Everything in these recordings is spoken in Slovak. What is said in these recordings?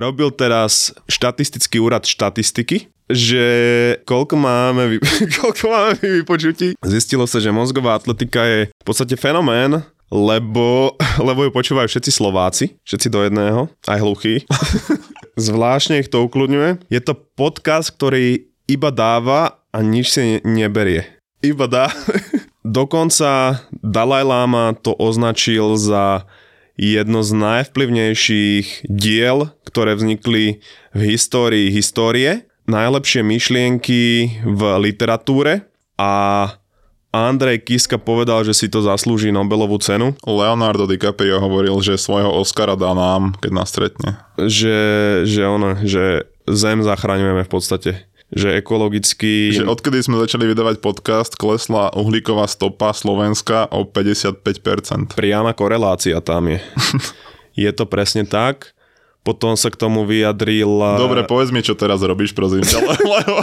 robil teraz štatistický úrad štatistiky, že koľko máme, koľko máme vypočutí. Zistilo sa, že mozgová atletika je v podstate fenomén, lebo, lebo ju počúvajú všetci Slováci, všetci do jedného, aj hluchí. Zvláštne ich to ukludňuje. Je to podcast, ktorý iba dáva a nič si neberie. Iba dá. Dokonca Dalaj Lama to označil za jedno z najvplyvnejších diel, ktoré vznikli v histórii histórie. Najlepšie myšlienky v literatúre a Andrej Kiska povedal, že si to zaslúži Nobelovú cenu. Leonardo DiCaprio hovoril, že svojho Oscara dá nám, keď nás stretne. Že, že ono, že zem zachraňujeme v podstate že ekologicky... Že odkedy sme začali vydávať podcast, klesla uhlíková stopa Slovenska o 55%. Priama korelácia tam je. je to presne tak. Potom sa k tomu vyjadril... Dobre, povedz mi, čo teraz robíš, prosím ťa, lebo...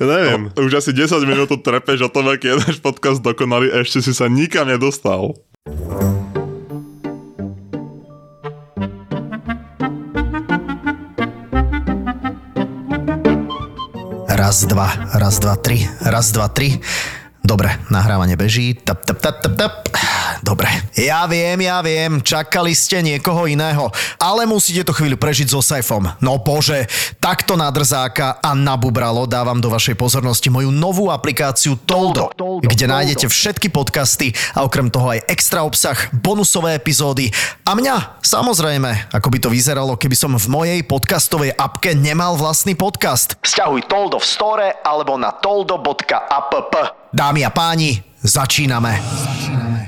Neviem. O, už asi 10 minút trepeš o tom, aký je náš podcast dokonalý ešte si sa nikam nedostal. Raz, dva, raz, dva, tri, raz, dva, tri. Dobre, nahrávanie beží. Tap, tap, tap, tap, tap. Dobre. Ja viem, ja viem, čakali ste niekoho iného, ale musíte to chvíľu prežiť so Saifom. No bože, takto na drzáka a na bubralo dávam do vašej pozornosti moju novú aplikáciu Toldo, kde nájdete všetky podcasty a okrem toho aj extra obsah, bonusové epizódy a mňa, samozrejme, ako by to vyzeralo, keby som v mojej podcastovej apke nemal vlastný podcast. Sťahuj Toldo v store alebo na toldo.app. Dámy a páni, začíname.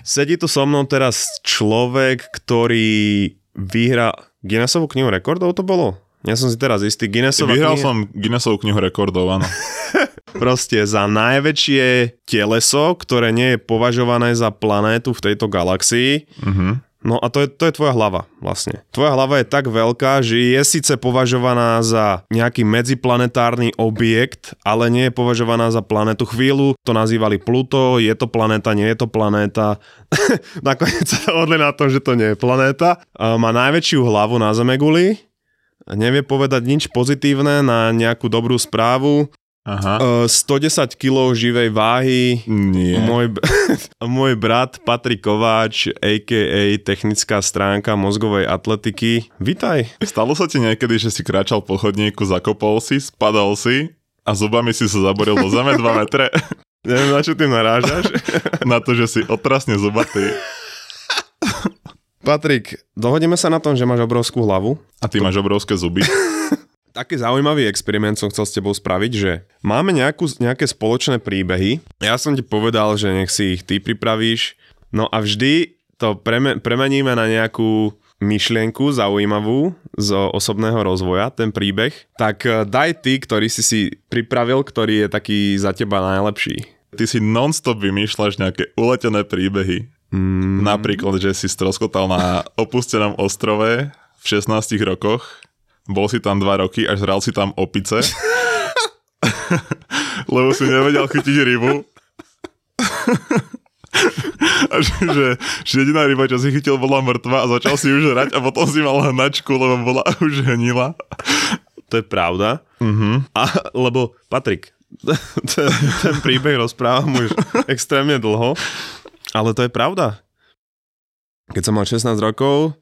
Sedí tu so mnou teraz človek, ktorý vyhra Guinnessovú knihu rekordov to bolo? Ja som si teraz istý. Guinnessová Vyhral kniha... som Guinnessovú knihu rekordov, áno. Proste za najväčšie teleso, ktoré nie je považované za planétu v tejto galaxii. Mhm. No a to je, to je tvoja hlava vlastne. Tvoja hlava je tak veľká, že je síce považovaná za nejaký medziplanetárny objekt, ale nie je považovaná za planetu. Chvíľu to nazývali Pluto, je to planéta, nie je to planéta. Nakoniec sa dohodli na tom, že to nie je planéta. Má najväčšiu hlavu na Zemeguli, nevie povedať nič pozitívne na nejakú dobrú správu. Aha. Uh, 110 kg živej váhy. Nie. Môj, môj brat Patrik Kováč, a.k.a. technická stránka mozgovej atletiky. Vítaj. Stalo sa ti niekedy, že si kráčal po chodníku, zakopol si, spadol si a zubami si sa zaboril do zeme 2 metre? Neviem, na čo ty narážaš. na to, že si otrasne zubatý. Patrik, dohodneme sa na tom, že máš obrovskú hlavu. A ty máš obrovské zuby. Taký zaujímavý experiment som chcel s tebou spraviť, že máme nejakú, nejaké spoločné príbehy. Ja som ti povedal, že nech si ich ty pripravíš. No a vždy to preme, premeníme na nejakú myšlienku zaujímavú z osobného rozvoja, ten príbeh. Tak eh, daj ty, ktorý si si pripravil, ktorý je taký za teba najlepší. Ty si non-stop vymýšľaš nejaké uletené príbehy. Mm, Napríklad, že si stroskotal na opustenom ostrove v 16 rokoch, bol si tam 2 roky a žral si tam opice, lebo si nevedel chytiť rybu. A že, že, že jediná ryba, čo si chytil, bola mŕtva a začal si ju žrať a potom si mal hnačku, lebo bola už hnila. to je pravda. Mhm. A, lebo Patrik, ten, ten príbeh rozprávam už extrémne dlho, ale to je pravda. Keď som mal 16 rokov,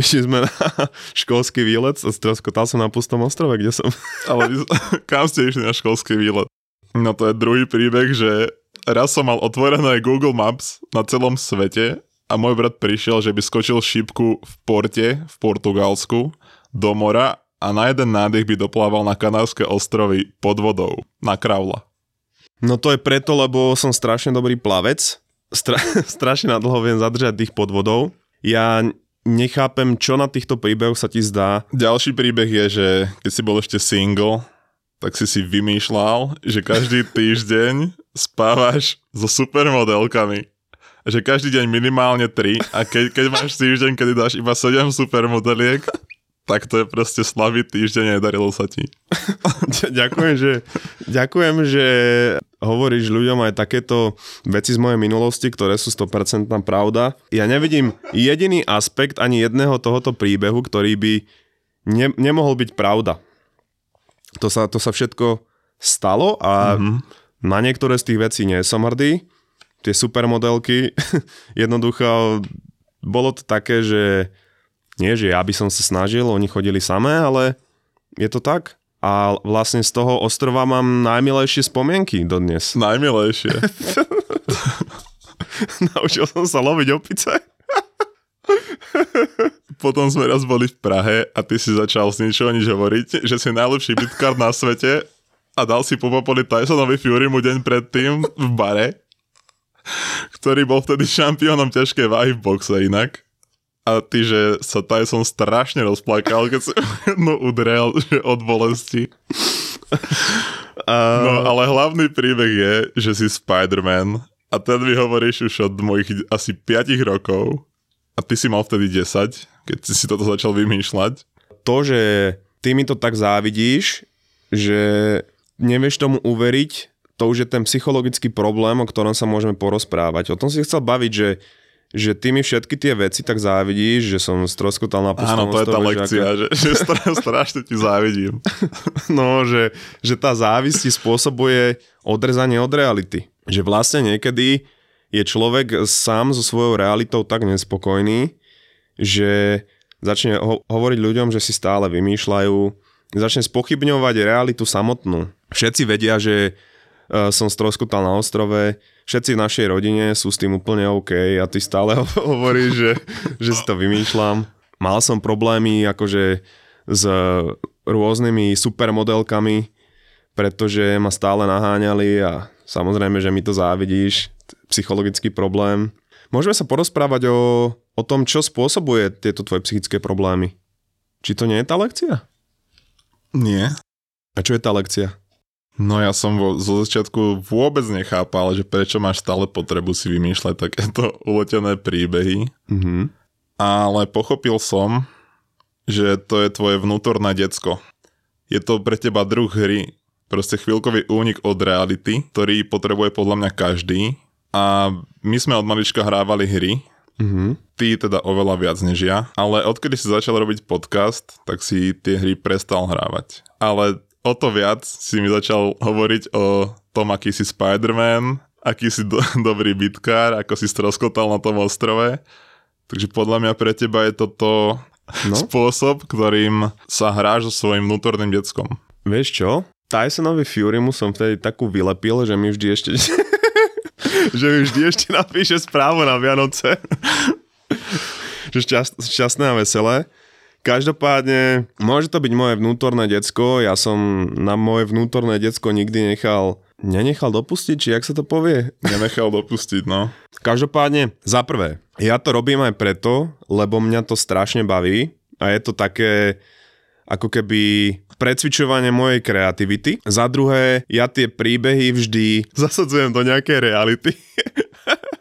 išli sme na školský výlet a stroskotal som na pustom ostrove, kde som... Ale kam ste išli na školský výlet? No to je druhý príbeh, že raz som mal otvorené Google Maps na celom svete a môj brat prišiel, že by skočil šípku v porte v Portugalsku do mora a na jeden nádych by doplával na Kanárske ostrovy pod vodou, na Kraula. No to je preto, lebo som strašne dobrý plavec. Stra- strašne na dlho viem zadržať tých pod vodou. Ja nechápem, čo na týchto príbehoch sa ti zdá. Ďalší príbeh je, že keď si bol ešte single, tak si si vymýšľal, že každý týždeň spávaš so supermodelkami. Že každý deň minimálne 3 a keď, keď máš týždeň, kedy dáš iba 7 supermodeliek, tak to je proste slabý týždeň, nedarilo sa ti. ďakujem, že, ďakujem, že hovoríš ľuďom aj takéto veci z mojej minulosti, ktoré sú 100% pravda. Ja nevidím jediný aspekt ani jedného tohoto príbehu, ktorý by ne, nemohol byť pravda. To sa, to sa všetko stalo a mm-hmm. na niektoré z tých vecí nie som hrdý. Tie supermodelky, jednoducho bolo to také, že nie, že ja by som sa snažil, oni chodili samé, ale je to tak. A vlastne z toho ostrova mám najmilejšie spomienky dodnes. Najmilejšie. Naučil som sa loviť opice. Potom sme raz boli v Prahe a ty si začal z ničoho nič hovoriť, že si najlepší bitkár na svete a dal si popopoli Tysonovi Furymu deň predtým v bare, ktorý bol vtedy šampiónom ťažkej váhy v boxe inak. A ty, že sa Tyson strašne rozplakal, keď sa no udrel, že od bolesti. No ale hlavný príbeh je, že si Spider-Man a ten mi hovoríš už od mojich asi 5 rokov a ty si mal vtedy 10, keď si si toto začal vymýšľať. To, že ty mi to tak závidíš, že nevieš tomu uveriť, to už je ten psychologický problém, o ktorom sa môžeme porozprávať. O tom si chcel baviť, že že ty mi všetky tie veci tak závidíš, že som stroskotal na pustom Áno, to je tá lekcia, že, ako... že, že strašne ti závidím. No, že, že tá závisť spôsobuje odrezanie od reality. Že vlastne niekedy je človek sám so svojou realitou tak nespokojný, že začne ho- hovoriť ľuďom, že si stále vymýšľajú, začne spochybňovať realitu samotnú. Všetci vedia, že uh, som stroskotal na ostrove, všetci v našej rodine sú s tým úplne OK a ty stále hovoríš, že, že si to vymýšľam. Mal som problémy akože s rôznymi supermodelkami, pretože ma stále naháňali a samozrejme, že mi to závidíš psychologický problém. Môžeme sa porozprávať o, o tom, čo spôsobuje tieto tvoje psychické problémy. Či to nie je tá lekcia? Nie. A čo je tá lekcia? No ja som vo, zo začiatku vôbec nechápal, že prečo máš stále potrebu si vymýšľať takéto uletené príbehy. Mm-hmm. Ale pochopil som, že to je tvoje vnútorné decko. Je to pre teba druh hry. Proste chvíľkový únik od reality, ktorý potrebuje podľa mňa každý a my sme od malička hrávali hry, mm-hmm. ty teda oveľa viac než ja, ale odkedy si začal robiť podcast, tak si tie hry prestal hrávať. Ale o to viac si mi začal hovoriť o tom, aký si Spider-Man, aký si do- dobrý bitkár, ako si stroskotal na tom ostrove. Takže podľa mňa pre teba je toto no? spôsob, ktorým sa hráš so svojím vnútorným deckom. Vieš čo? Tysonovi Fury mu som vtedy takú vylepil, že mi vždy ešte že mi vždy ešte napíše správu na Vianoce. že šťast, šťastné a veselé. Každopádne, môže to byť moje vnútorné decko, ja som na moje vnútorné decko nikdy nechal, nenechal dopustiť, či jak sa to povie? Nenechal dopustiť, no. Každopádne, za prvé, ja to robím aj preto, lebo mňa to strašne baví a je to také, ako keby precvičovanie mojej kreativity. Za druhé, ja tie príbehy vždy zasadzujem do nejakej reality.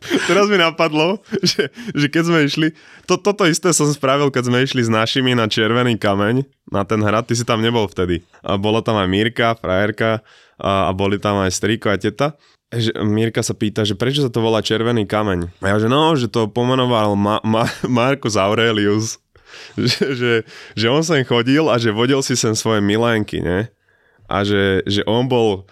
Teraz mi napadlo, že, že keď sme išli, to, toto isté som spravil, keď sme išli s našimi na Červený kameň, na ten hrad, ty si tam nebol vtedy. A bolo tam aj Mírka, frajerka a, a boli tam aj striko a teta. Že Mírka sa pýta, že prečo sa to volá Červený kameň. A ja, že no, že to pomenoval Ma- Ma- Marcus Aurelius že, že, že on sem chodil a že vodil si sem svoje milénky, ne? A že, že on bol,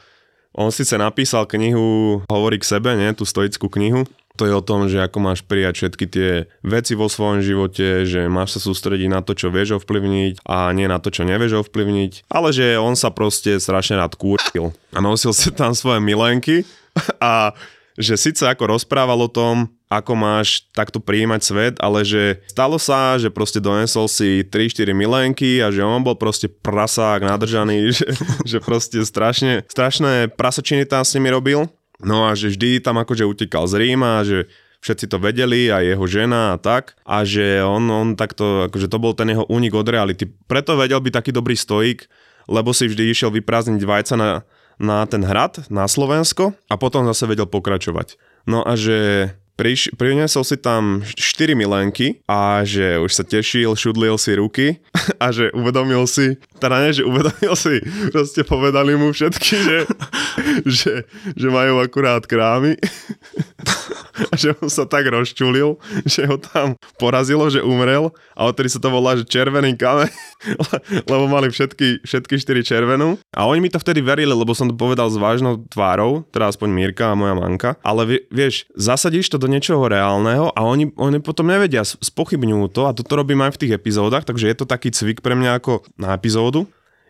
on síce napísal knihu Hovorí k sebe, ne? Tú stoickú knihu. To je o tom, že ako máš prijať všetky tie veci vo svojom živote, že máš sa sústrediť na to, čo vieš ovplyvniť a nie na to, čo nevieš ovplyvniť. Ale že on sa proste strašne rád kúril a nosil si tam svoje milenky a že síce ako rozprával o tom, ako máš takto prijímať svet, ale že stalo sa, že proste donesol si 3-4 milenky a že on bol proste prasák nadržaný, že, že proste strašne, strašné prasočiny tam s nimi robil. No a že vždy tam akože utekal z Ríma, že všetci to vedeli, a jeho žena a tak. A že on, on takto, akože to bol ten jeho únik od reality. Preto vedel byť taký dobrý stoik, lebo si vždy išiel vyprázdniť vajca na, na ten hrad, na Slovensko a potom zase vedel pokračovať. No a že priš, priniesol si tam 4 milenky a že už sa tešil, šudlil si ruky a že uvedomil si, teda nie, že uvedomil si, proste povedali mu všetky, že, že, že majú akurát krámy že on sa tak rozčulil, že ho tam porazilo, že umrel a odtedy sa to volá, že červený kameň, lebo mali všetky, všetky štyri červenú. A oni mi to vtedy verili, lebo som to povedal s vážnou tvárou, teda aspoň Mirka a moja manka. Ale vieš, zasadíš to do niečoho reálneho a oni, oni potom nevedia, spochybňujú to a toto robím aj v tých epizódach, takže je to taký cvik pre mňa ako na epizódu.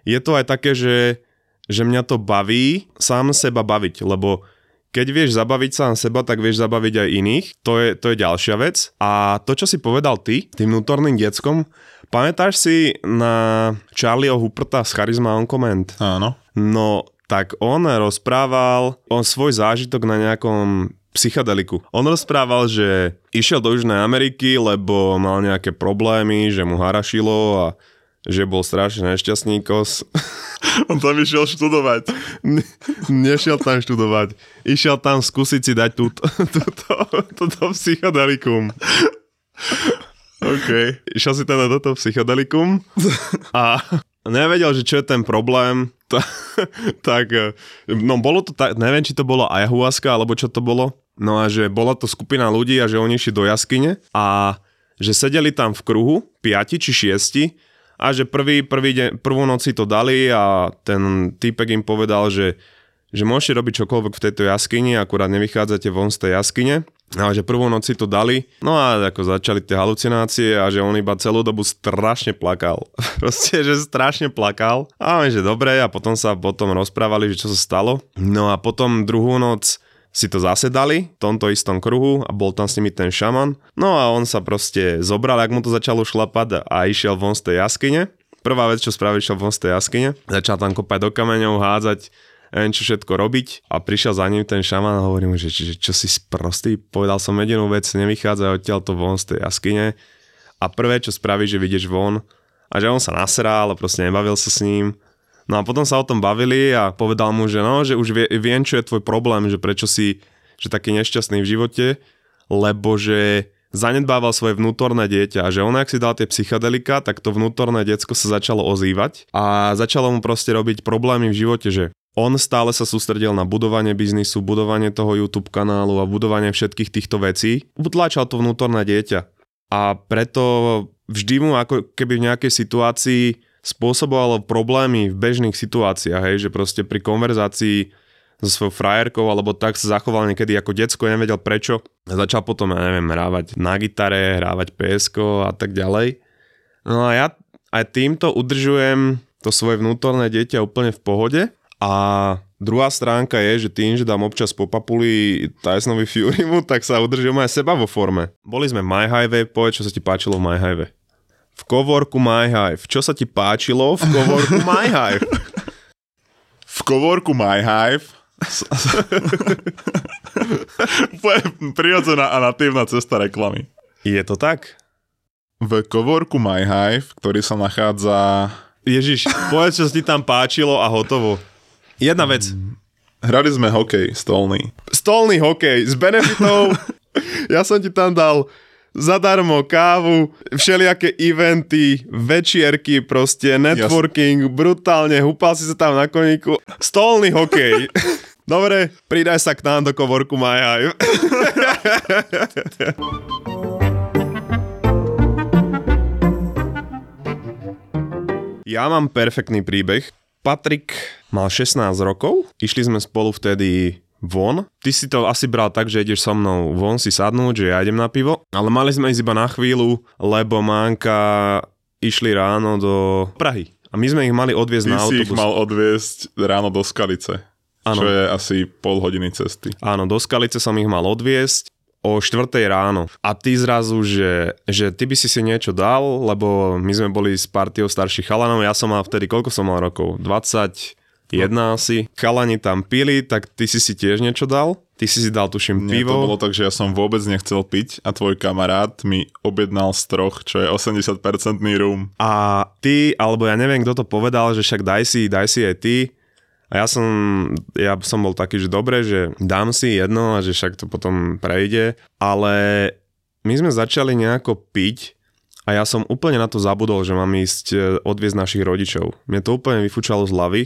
Je to aj také, že, že mňa to baví sám seba baviť, lebo keď vieš zabaviť sám seba, tak vieš zabaviť aj iných. To je, to je ďalšia vec. A to, čo si povedal ty, tým vnútorným deckom, pamätáš si na Charlieho Huperta z Charisma on Comment? Áno. No, tak on rozprával on svoj zážitok na nejakom psychedeliku. On rozprával, že išiel do Južnej Ameriky, lebo mal nejaké problémy, že mu harašilo a že bol strašne nešťastný kos. On tam išiel študovať. Ne, nešiel tam študovať. Išiel tam skúsiť si dať túto, túto, túto psychodelikum. OK. Išiel si tam na toto psychodelikum a nevedel, že čo je ten problém, tak, no bolo to tak, neviem, či to bolo ayahuasca, alebo čo to bolo, no a že bola to skupina ľudí a že oni išli do jaskyne a že sedeli tam v kruhu, piati či šiesti a že prvý, prvý deň, prvú noc si to dali a ten týpek im povedal, že, že môžete robiť čokoľvek v tejto jaskyni, akurát nevychádzate von z tej jaskyne. A že prvú noc si to dali, no a ako začali tie halucinácie a že on iba celú dobu strašne plakal. Proste, že strašne plakal. A my, že dobre, a potom sa potom rozprávali, že čo sa stalo. No a potom druhú noc si to zasedali v tomto istom kruhu a bol tam s nimi ten šaman. No a on sa proste zobral, ak mu to začalo šlapať a išiel von z tej jaskyne. Prvá vec, čo spravil, išiel von z tej jaskyne. Začal tam kopať do kameňov, hádzať neviem čo všetko robiť a prišiel za ním ten šaman a hovorí mu, že, že čo si sprostý, povedal som jedinú vec, nevychádza odtiaľ to von z tej jaskyne a prvé, čo spraví, že vidieš von a že on sa nasral a proste nebavil sa s ním No a potom sa o tom bavili a povedal mu, že no, že už vie, viem, čo je tvoj problém, že prečo si že taký nešťastný v živote, lebo že zanedbával svoje vnútorné dieťa a že on, ak si dal tie psychedelika, tak to vnútorné diecko sa začalo ozývať a začalo mu proste robiť problémy v živote, že on stále sa sústredil na budovanie biznisu, budovanie toho YouTube kanálu a budovanie všetkých týchto vecí. Utláčal to vnútorné dieťa. A preto vždy mu ako keby v nejakej situácii spôsobovalo problémy v bežných situáciách, hej, že proste pri konverzácii so svojou frajerkou alebo tak sa zachoval niekedy ako decko, nevedel prečo. Začal potom, ja neviem, hrávať na gitare, hrávať PSK a tak ďalej. No a ja aj týmto udržujem to svoje vnútorné dieťa úplne v pohode a druhá stránka je, že tým, že dám občas po papuli Tysonovi Furymu, tak sa udržujem aj seba vo forme. Boli sme v My Highway, povedz, čo sa ti páčilo v My Highway v kovorku MyHive. Čo sa ti páčilo v kovorku MyHive? v kovorku MyHive prirodzená a natívna cesta reklamy. Je to tak? V kovorku MyHive, ktorý sa nachádza... Ježiš, povedz, čo sa ti tam páčilo a hotovo. Jedna vec. Hrali sme hokej stolný. Stolný hokej s benefitou. ja som ti tam dal zadarmo kávu, všelijaké eventy, večierky, proste networking, Jasne. brutálne, húpal si sa tam na koníku. Stolný hokej. Dobre, pridaj sa k nám do kovorku Majaj. ja mám perfektný príbeh. Patrik mal 16 rokov, išli sme spolu vtedy von. Ty si to asi bral tak, že ideš so mnou von si sadnúť, že ja idem na pivo, ale mali sme ísť iba na chvíľu, lebo Mánka išli ráno do Prahy. A my sme ich mali odviezť Ty na autobus. si ich mal odviezť ráno do Skalice. Ano. Čo je asi pol hodiny cesty. Áno, do Skalice som ich mal odviezť o 4 ráno. A ty zrazu, že, že ty by si si niečo dal, lebo my sme boli s partiou starších chalanov, ja som mal vtedy, koľko som mal rokov? 20, jedna asi. Chalani tam pili, tak ty si si tiež niečo dal? Ty si si dal, tuším, Nie, pivo. to bolo tak, že ja som vôbec nechcel piť a tvoj kamarát mi objednal z troch, čo je 80% rum. A ty, alebo ja neviem, kto to povedal, že však daj si, daj si aj ty. A ja som, ja som bol taký, že dobre, že dám si jedno a že však to potom prejde. Ale my sme začali nejako piť a ja som úplne na to zabudol, že mám ísť e, odviezť našich rodičov. Mne to úplne vyfúčalo z hlavy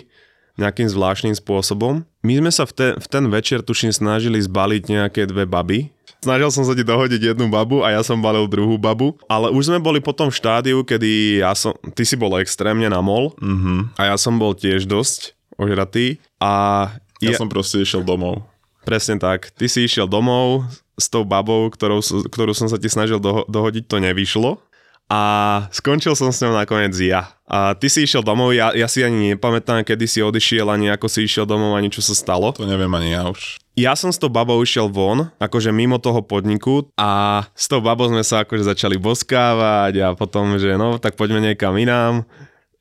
nejakým zvláštnym spôsobom. My sme sa v, te, v ten večer tuším snažili zbaliť nejaké dve baby Snažil som sa ti dohodiť jednu babu a ja som balil druhú babu, ale už sme boli potom v štádiu, kedy ja som, ty si bol extrémne na mol Mhm. a ja som bol tiež dosť ožratý a Ja, som proste išiel domov. Presne tak. Ty si išiel domov s tou babou, ktorou, ktorú som sa ti snažil doho- dohodiť, to nevyšlo. A skončil som s ňou nakoniec ja. A ty si išiel domov, ja, ja si ani nepamätám, kedy si odišiel, ani ako si išiel domov, ani čo sa stalo. To neviem ani ja už. Ja som s tou babou išiel von, akože mimo toho podniku a s tou babou sme sa akože začali boskávať a potom, že no, tak poďme niekam inám.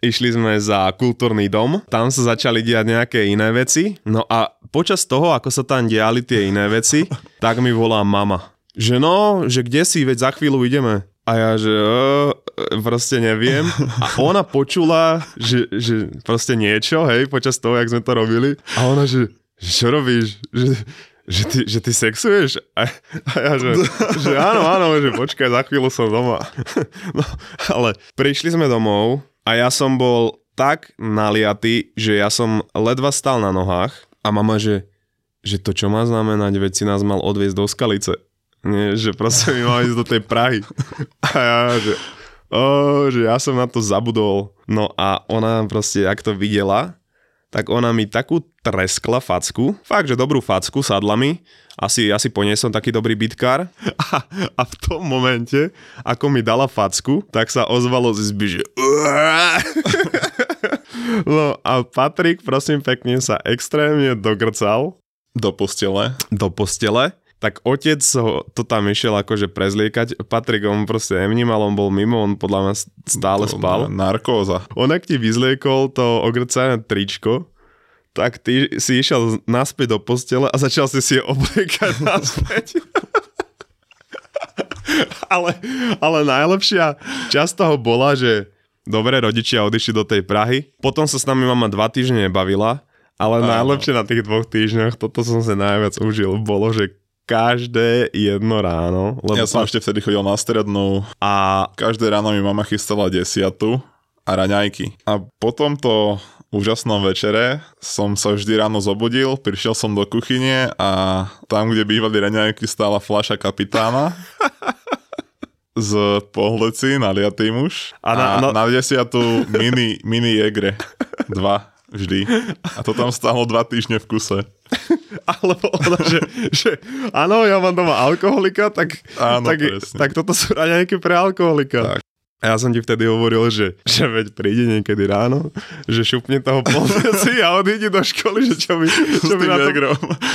Išli sme za kultúrny dom, tam sa začali diať nejaké iné veci. No a počas toho, ako sa tam diali tie iné veci, tak mi volá mama. Že no, že kde si, veď za chvíľu ideme. A ja, že uh, proste neviem. A ona počula, že, že proste niečo, hej, počas toho, jak sme to robili. A ona, že, čo robíš? Že, že, ty, že ty sexuješ? A, a ja, že, že áno, áno, že počkaj, za chvíľu som doma. No, ale prišli sme domov a ja som bol tak naliatý, že ja som ledva stal na nohách a mama, že, že to čo má znamenať, veď si nás mal odviezť do Skalice. Nie, že proste my máme ísť do tej Prahy. A ja, že, o, že ja som na to zabudol. No a ona proste, ak to videla, tak ona mi takú treskla facku, fakt, že dobrú facku sadlami, asi, asi poniesol taký dobrý bitkár a, a v tom momente, ako mi dala facku, tak sa ozvalo z izby, že No a Patrik, prosím pekne, sa extrémne dogrcal Do postele. do postele, tak otec ho to tam išiel akože prezliekať. Patrik, on proste nevnímal, on bol mimo, on podľa mňa stále To spal. Narkóza. On ak ti vyzliekol to ogrcané tričko, tak ty si išiel naspäť do postele a začal si si obliekať naspäť. ale, ale najlepšia časť toho bola, že dobre, rodičia odišli do tej Prahy, potom sa s nami mama dva týždne nebavila, ale Áno. najlepšie na tých dvoch týždňoch, toto som sa najviac užil, bolo, že každé jedno ráno, lebo Ja som ešte vtedy chodil na strednú a Každé ráno mi mama chystala desiatu a raňajky. A po tomto úžasnom večere som sa vždy ráno zobudil, prišiel som do kuchyne a tam, kde bývali raňajky, stála fľaša kapitána z pohleci naliatý muž A a na- na, no- na desiatu mini, mini jegre. Dva vždy. A to tam stálo dva týždne v kuse. Alebo ona, že, že áno, ja mám doma alkoholika, tak, Áno, tak, presne. tak toto sú raňajky pre alkoholika. Tak. A ja som ti vtedy hovoril, že, že veď príde niekedy ráno, že šupne toho polveci a odíde do školy, že čo by, čo by, na to,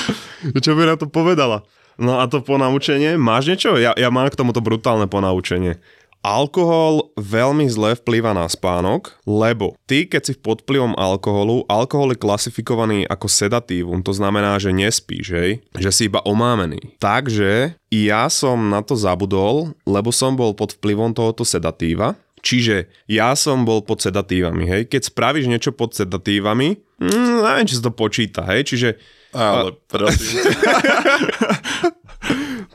čo by na to povedala. No a to ponaučenie, máš niečo? Ja, ja mám k tomuto brutálne ponaučenie. Alkohol veľmi zle vplýva na spánok, lebo ty, keď si pod vplyvom alkoholu, alkohol je klasifikovaný ako sedatívum, to znamená, že nespíš, hej? že si iba omámený. Takže ja som na to zabudol, lebo som bol pod vplyvom tohoto sedatíva, Čiže ja som bol pod sedatívami, hej. Keď spravíš niečo pod sedatívami, mm, neviem, či sa to počíta, hej. Čiže Ale prosím.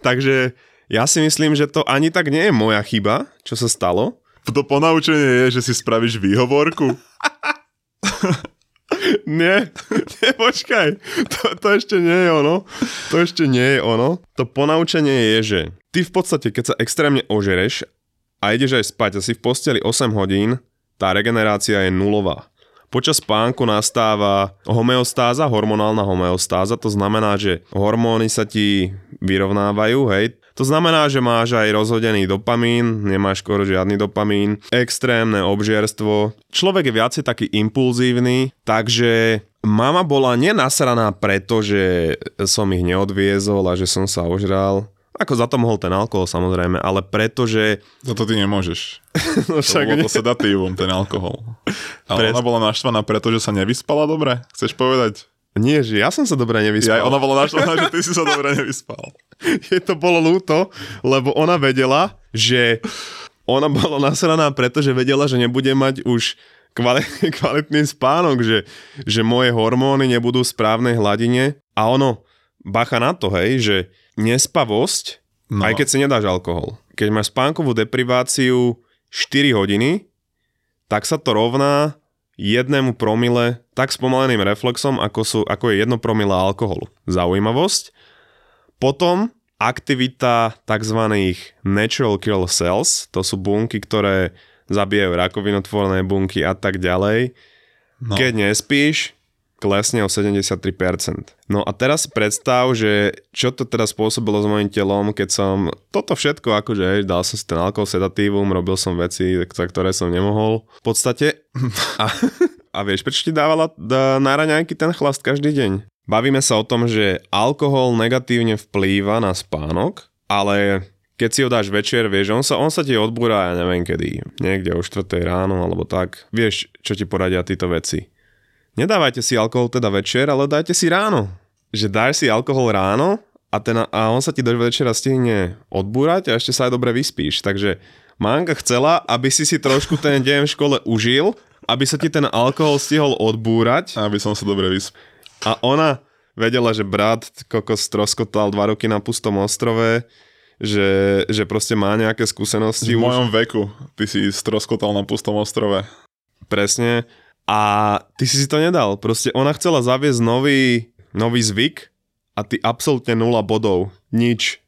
Takže ja si myslím, že to ani tak nie je moja chyba, čo sa stalo. To ponaučenie je, že si spravíš výhovorku. Nie, nie, počkaj. To, to ešte nie je ono. To ešte nie je ono. To ponaučenie je, že ty v podstate, keď sa extrémne ožereš a ideš aj spať a si v posteli 8 hodín, tá regenerácia je nulová. Počas spánku nastáva homeostáza, hormonálna homeostáza, to znamená, že hormóny sa ti vyrovnávajú, hej. To znamená, že máš aj rozhodený dopamín, nemáš skoro žiadny dopamín, extrémne obžierstvo. Človek je viacej taký impulzívny, takže mama bola nenasraná preto, že som ich neodviezol a že som sa ožral. Ako za to mohol ten alkohol samozrejme, ale preto, že... Toto ty nemôžeš. No To však bolo nie. to sedatívum, ten alkohol. Ale Pres- ona bola naštvaná preto, že sa nevyspala dobre? Chceš povedať? Nie, že ja som sa dobre Ja, nevyspal. ona bola naštvaná, že ty si sa dobre nevyspal. Jej to bolo ľúto, lebo ona vedela, že ona bola nasraná, pretože vedela, že nebude mať už kvali- kvalitný spánok, že, že moje hormóny nebudú v správnej hladine a ono, bacha na to, hej, že nespavosť. No. aj keď si nedáš alkohol. Keď máš spánkovú depriváciu 4 hodiny, tak sa to rovná jednému promile tak spomaleným reflexom, ako, sú, ako je jedno promile alkoholu. Zaujímavosť. Potom, aktivita tzv. natural kill cells, to sú bunky, ktoré zabijajú rakovinotvorné bunky a tak ďalej. No. Keď nespíš, klesne o 73%. No a teraz si predstav, že čo to teda spôsobilo s mojim telom, keď som toto všetko, akože dal som si ten alkohol, sedatívum, robil som veci, za ktoré som nemohol. V podstate. A, a vieš, prečo ti dávala na raňajky ten chlast každý deň? Bavíme sa o tom, že alkohol negatívne vplýva na spánok, ale keď si ho dáš večer, vieš, on sa, on sa ti odbúra, ja neviem kedy, niekde o 4 ráno alebo tak. Vieš, čo ti poradia títo veci nedávajte si alkohol teda večer, ale dajte si ráno. Že dáš si alkohol ráno a, ten, a on sa ti do večera stihne odbúrať a ešte sa aj dobre vyspíš. Takže Manka chcela, aby si si trošku ten deň v škole užil, aby sa ti ten alkohol stihol odbúrať. Aby som sa dobre vyspal. A ona vedela, že brat kokos stroskotal dva roky na pustom ostrove, že, že proste má nejaké skúsenosti. V už. mojom veku ty si stroskotal na pustom ostrove. Presne. A ty si si to nedal. Proste ona chcela zaviesť nový, nový zvyk a ty absolútne nula bodov. Nič.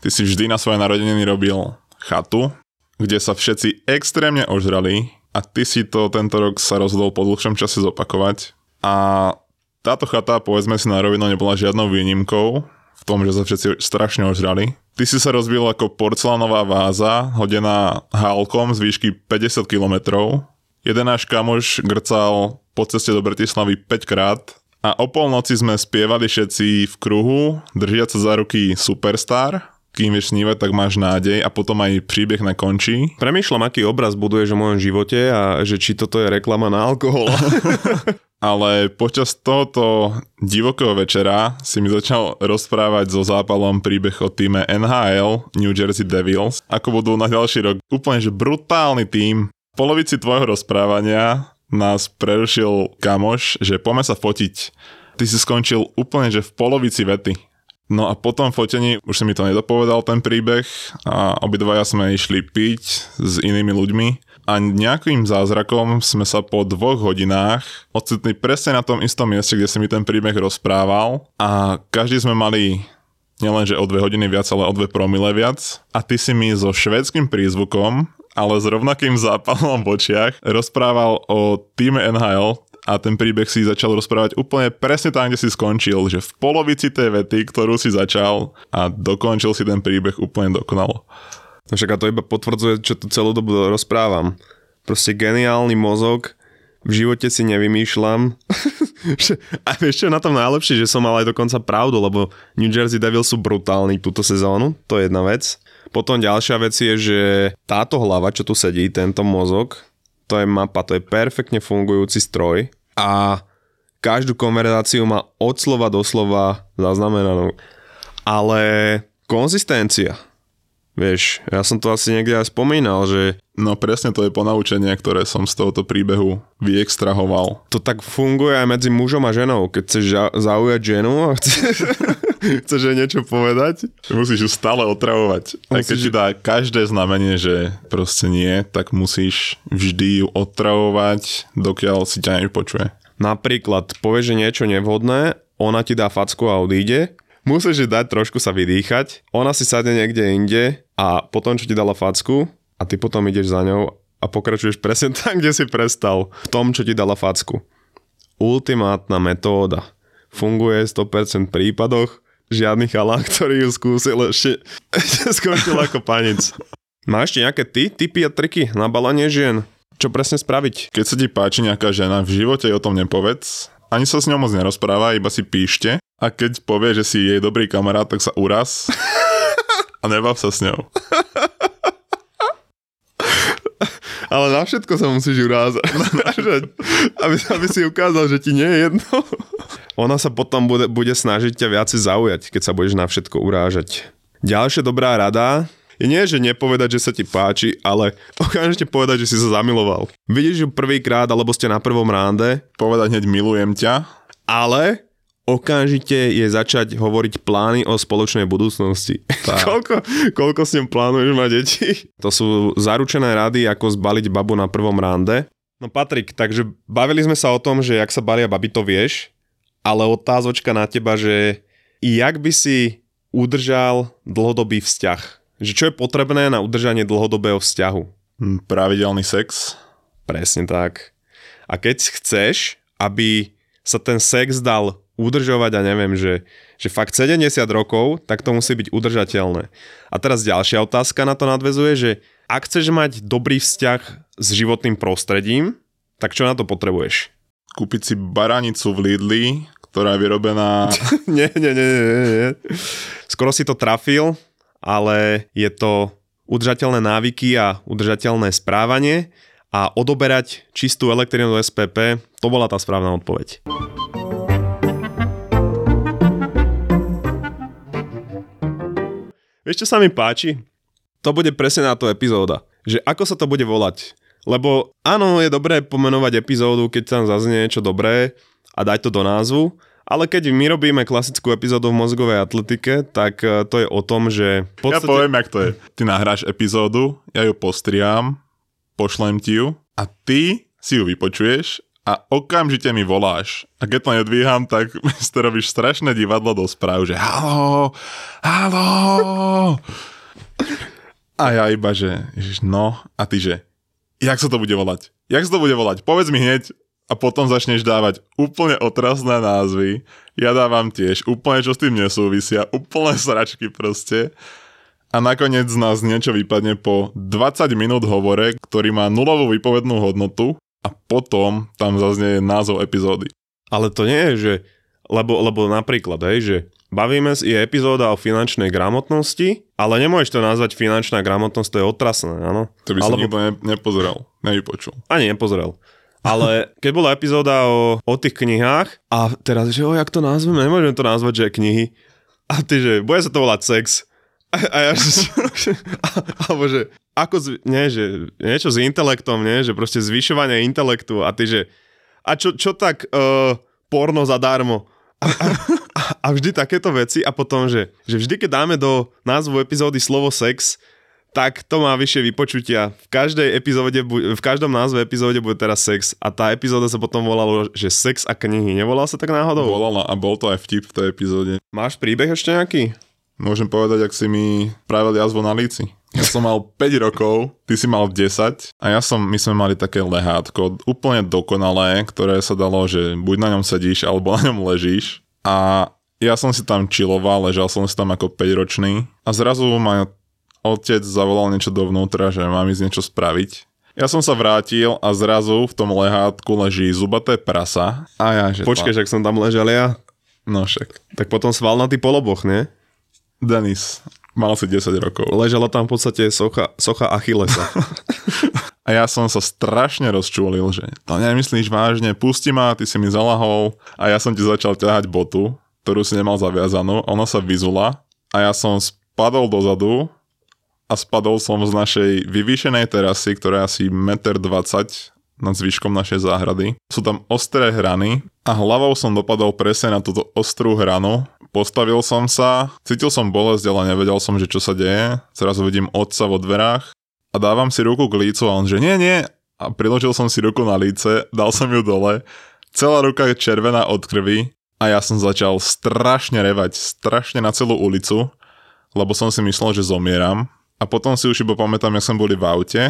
Ty si vždy na svoje narodeniny robil chatu, kde sa všetci extrémne ožrali a ty si to tento rok sa rozhodol po dlhšom čase zopakovať. A táto chata, povedzme si na rovinu, nebola žiadnou výnimkou v tom, že sa všetci strašne ožrali. Ty si sa rozbil ako porcelánová váza, hodená hálkom z výšky 50 km. Jeden náš kamoš grcal po ceste do Bratislavy 5 krát a o polnoci sme spievali všetci v kruhu, držiac sa za ruky Superstar, kým vieš snívať, tak máš nádej a potom aj príbeh na končí. Premýšľam, aký obraz buduješ o mojom živote a že či toto je reklama na alkohol. ale počas tohoto divokého večera si mi začal rozprávať so zápalom príbeh o týme NHL New Jersey Devils, ako budú na ďalší rok úplne že brutálny tým. V polovici tvojho rozprávania nás prerušil kamoš, že poďme sa fotiť. Ty si skončil úplne, že v polovici vety. No a po tom fotení už si mi to nedopovedal ten príbeh a obidvaja sme išli piť s inými ľuďmi a nejakým zázrakom sme sa po dvoch hodinách ocitli presne na tom istom mieste, kde si mi ten príbeh rozprával. A každý sme mali nielenže o dve hodiny viac, ale o dve promile viac. A ty si mi so švedským prízvukom ale s rovnakým zápalom v očiach rozprával o týme NHL a ten príbeh si začal rozprávať úplne presne tam, kde si skončil, že v polovici tej vety, ktorú si začal a dokončil si ten príbeh úplne dokonalo. No však a to iba potvrdzuje, čo tu celú dobu rozprávam. Proste geniálny mozog, v živote si nevymýšľam. a vieš čo na tom najlepšie, že som mal aj dokonca pravdu, lebo New Jersey Devils sú brutálni túto sezónu, to je jedna vec. Potom ďalšia vec je, že táto hlava, čo tu sedí, tento mozog, to je mapa, to je perfektne fungujúci stroj a každú konverzáciu má od slova do slova zaznamenanú. Ale konzistencia, Vieš, ja som to asi niekde aj spomínal, že... No presne to je ponaučenie, ktoré som z tohoto príbehu vyextrahoval. To tak funguje aj medzi mužom a ženou. Keď chceš zaujať ženu a chceš, chceš jej niečo povedať. Musíš ju stále otravovať. Musíš... Aj keď ti dá každé znamenie, že proste nie, tak musíš vždy ju otravovať, dokiaľ si ťa nepočuje. Napríklad povieš, že niečo nevhodné, ona ti dá facku a odíde musíš dať trošku sa vydýchať, ona si sadne niekde inde a potom, čo ti dala facku a ty potom ideš za ňou a pokračuješ presne tam, kde si prestal, v tom, čo ti dala facku. Ultimátna metóda. Funguje v 100% prípadoch, žiadny chalán, ktorý ju skúsil, ešte skončil ako panic. Máš ešte nejaké ty, typy a triky na balanie žien? Čo presne spraviť? Keď sa ti páči nejaká žena, v živote o tom nepovedz. Ani sa s ňou moc nerozpráva, iba si píšte a keď povie, že si jej dobrý kamarát, tak sa uraz a nebav sa s ňou. Ale na všetko sa musíš urázať. aby, aby si ukázal, že ti nie je jedno. Ona sa potom bude, bude snažiť ťa viacej zaujať, keď sa budeš na všetko urážať. Ďalšia dobrá rada je nie, že nepovedať, že sa ti páči, ale okamžite povedať, že si sa zamiloval. Vidíš ju prvýkrát, alebo ste na prvom rande. Povedať hneď milujem ťa. Ale okamžite je začať hovoriť plány o spoločnej budúcnosti. koľko, koľko s ním plánuješ mať deti? To sú zaručené rady, ako zbaliť babu na prvom rande. No Patrik, takže bavili sme sa o tom, že jak sa balia baby, to vieš, ale otázočka na teba, že jak by si udržal dlhodobý vzťah? Že čo je potrebné na udržanie dlhodobého vzťahu? Hm, Pravidelný sex. Presne tak. A keď chceš, aby sa ten sex dal udržovať a neviem, že, že fakt 70 rokov, tak to musí byť udržateľné. A teraz ďalšia otázka na to nadvezuje, že ak chceš mať dobrý vzťah s životným prostredím, tak čo na to potrebuješ? Kúpiť si baranicu v Lidli, ktorá je vyrobená... nie, nie, nie, nie, nie. Skoro si to trafil, ale je to udržateľné návyky a udržateľné správanie a odoberať čistú elektrínu do SPP, to bola tá správna odpoveď. Vieš, čo sa mi páči? To bude presne na to epizóda. Že ako sa to bude volať. Lebo áno, je dobré pomenovať epizódu, keď tam zaznie niečo dobré a dať to do názvu, ale keď my robíme klasickú epizódu v mozgovej atletike, tak eh, to je o tom, že... V Ja poviem, jak to je. Ty nahráš epizódu, ja ju postriám, pošlem ti ju a ty si ju vypočuješ a okamžite mi voláš. A keď to nedvíham, tak ste robíš strašné divadlo do správ, že halo, halo. A ja iba, že ježiš, no, a ty, že jak sa to bude volať? Jak sa to bude volať? Povedz mi hneď a potom začneš dávať úplne otrasné názvy. Ja dávam tiež úplne, čo s tým nesúvisia, úplne sračky proste. A nakoniec z nás niečo vypadne po 20 minút hovore, ktorý má nulovú výpovednú hodnotu a potom tam zaznie názov epizódy. Ale to nie je, že... Lebo, lebo napríklad, hej, že bavíme sa, je epizóda o finančnej gramotnosti, ale nemôžeš to nazvať finančná gramotnosť, to je otrasné, áno? To by som nikto ne, nepozeral, nevypočul. Ani nepozrel. Ale keď bola epizóda o, o tých knihách a teraz, že o, jak to nazveme, nemôžeme to nazvať, že knihy. A ty, že bude sa to volať sex. A, a ja, že, alebo že, ako, z, nie, že niečo s intelektom, nie, že proste zvyšovanie intelektu a ty, že, a čo, čo tak uh, porno zadarmo? A, a, a vždy takéto veci a potom, že, že vždy, keď dáme do názvu epizódy slovo sex, tak to má vyššie vypočutia. V každej epizóde, v každom názve epizóde bude teraz sex a tá epizóda sa potom volala, že sex a knihy. Nevolal sa tak náhodou? Volala a bol to aj vtip v tej epizóde. Máš príbeh ešte nejaký? Môžem povedať, ak si mi pravil jazvo na líci. Ja som mal 5 rokov, ty si mal 10 a ja som, my sme mali také lehátko, úplne dokonalé, ktoré sa dalo, že buď na ňom sedíš, alebo na ňom ležíš. A ja som si tam čiloval, ležal som si tam ako 5 ročný a zrazu ma otec zavolal niečo dovnútra, že mám ísť niečo spraviť. Ja som sa vrátil a zrazu v tom lehátku leží zubaté prasa. A ja, že... Počkaj, ak som tam ležal ja. No však. Tak potom svalnatý poloboch, nie? Denis, mal si 10 rokov. Ležala tam v podstate socha, socha Achillesa. A ja som sa strašne rozčúlil, že to nemyslíš vážne, pusti ma, ty si mi zalahol a ja som ti začal ťahať botu, ktorú si nemal zaviazanú, ona sa vyzula a ja som spadol dozadu a spadol som z našej vyvýšenej terasy, ktorá je asi 1,20 m nad zvyškom našej záhrady. Sú tam ostré hrany a hlavou som dopadol presne na túto ostrú hranu. Postavil som sa, cítil som bolesť, ale nevedel som, že čo sa deje. Zrazu vidím otca vo dverách a dávam si ruku k lícu a on že nie, nie. A priložil som si ruku na líce, dal som ju dole. Celá ruka je červená od krvi a ja som začal strašne revať, strašne na celú ulicu, lebo som si myslel, že zomieram. A potom si už iba pamätám, jak som boli v aute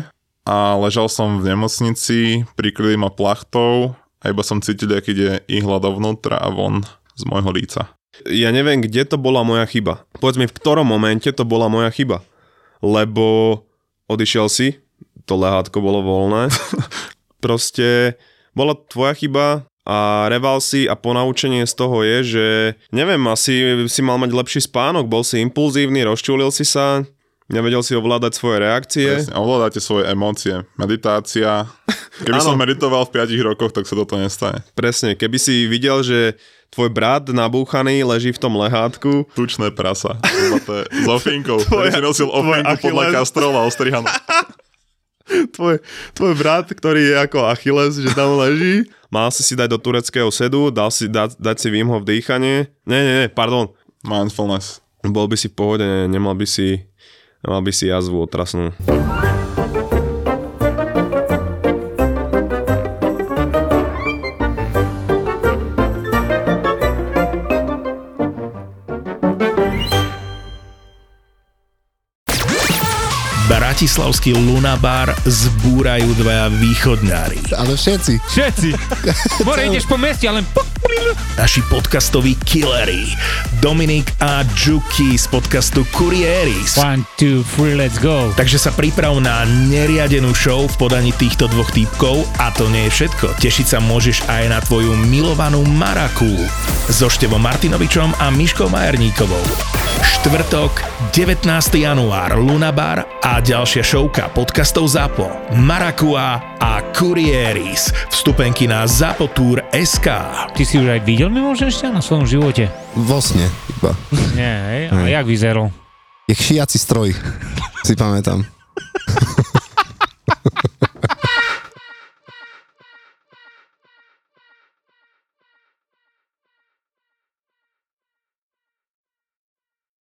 a ležal som v nemocnici, prikryli ma plachtou a iba som cítil, ak ide ihla dovnútra a von z môjho líca. Ja neviem, kde to bola moja chyba. Povedz mi, v ktorom momente to bola moja chyba. Lebo odišiel si, to lehátko bolo voľné. Proste bola tvoja chyba a reval si a ponaučenie z toho je, že neviem, asi si mal mať lepší spánok, bol si impulzívny, rozčúlil si sa, Nevedel si ovládať svoje reakcie. Presne, ovládate svoje emócie. Meditácia. Keby som meditoval v 5 rokoch, tak sa toto nestane. Presne, keby si videl, že tvoj brat nabúchaný leží v tom lehátku. Tučné prasa. Zlaté, s ofinkou. Ktorý si nosil ofinku podľa Castrola ostrihanú. tvoj, tvoj brat, ktorý je ako Achilles, že tam leží, mal si si dať do tureckého sedu, dal si, dať, dať si Wim Hof dýchanie. Nie, nie, nie, pardon. Mindfulness. Bol by si v pohode, nemal by si mal by si jazvu otrasnú. Bratislavský Lunabar zbúrajú dvaja východňári. Ale všetci. Všetci. More, ideš po meste a len puk, Naši podcastoví killery. Dominik a Juki z podcastu Kurieris. One, two, three, let's go. Takže sa priprav na neriadenú show v podaní týchto dvoch týpkov a to nie je všetko. Tešiť sa môžeš aj na tvoju milovanú Maraku so Števom Martinovičom a Miškou Majerníkovou. Štvrtok, 19. január, Lunabar a ďalšia showka podcastov ZAPO, Marakua a Kurieris. Vstupenky na zapotur.sk. Ty si už aj videl mimožešťa na svojom živote? Vosne iba. Nie, hej, ale jak vyzeral? Je šiaci stroj, si pamätám.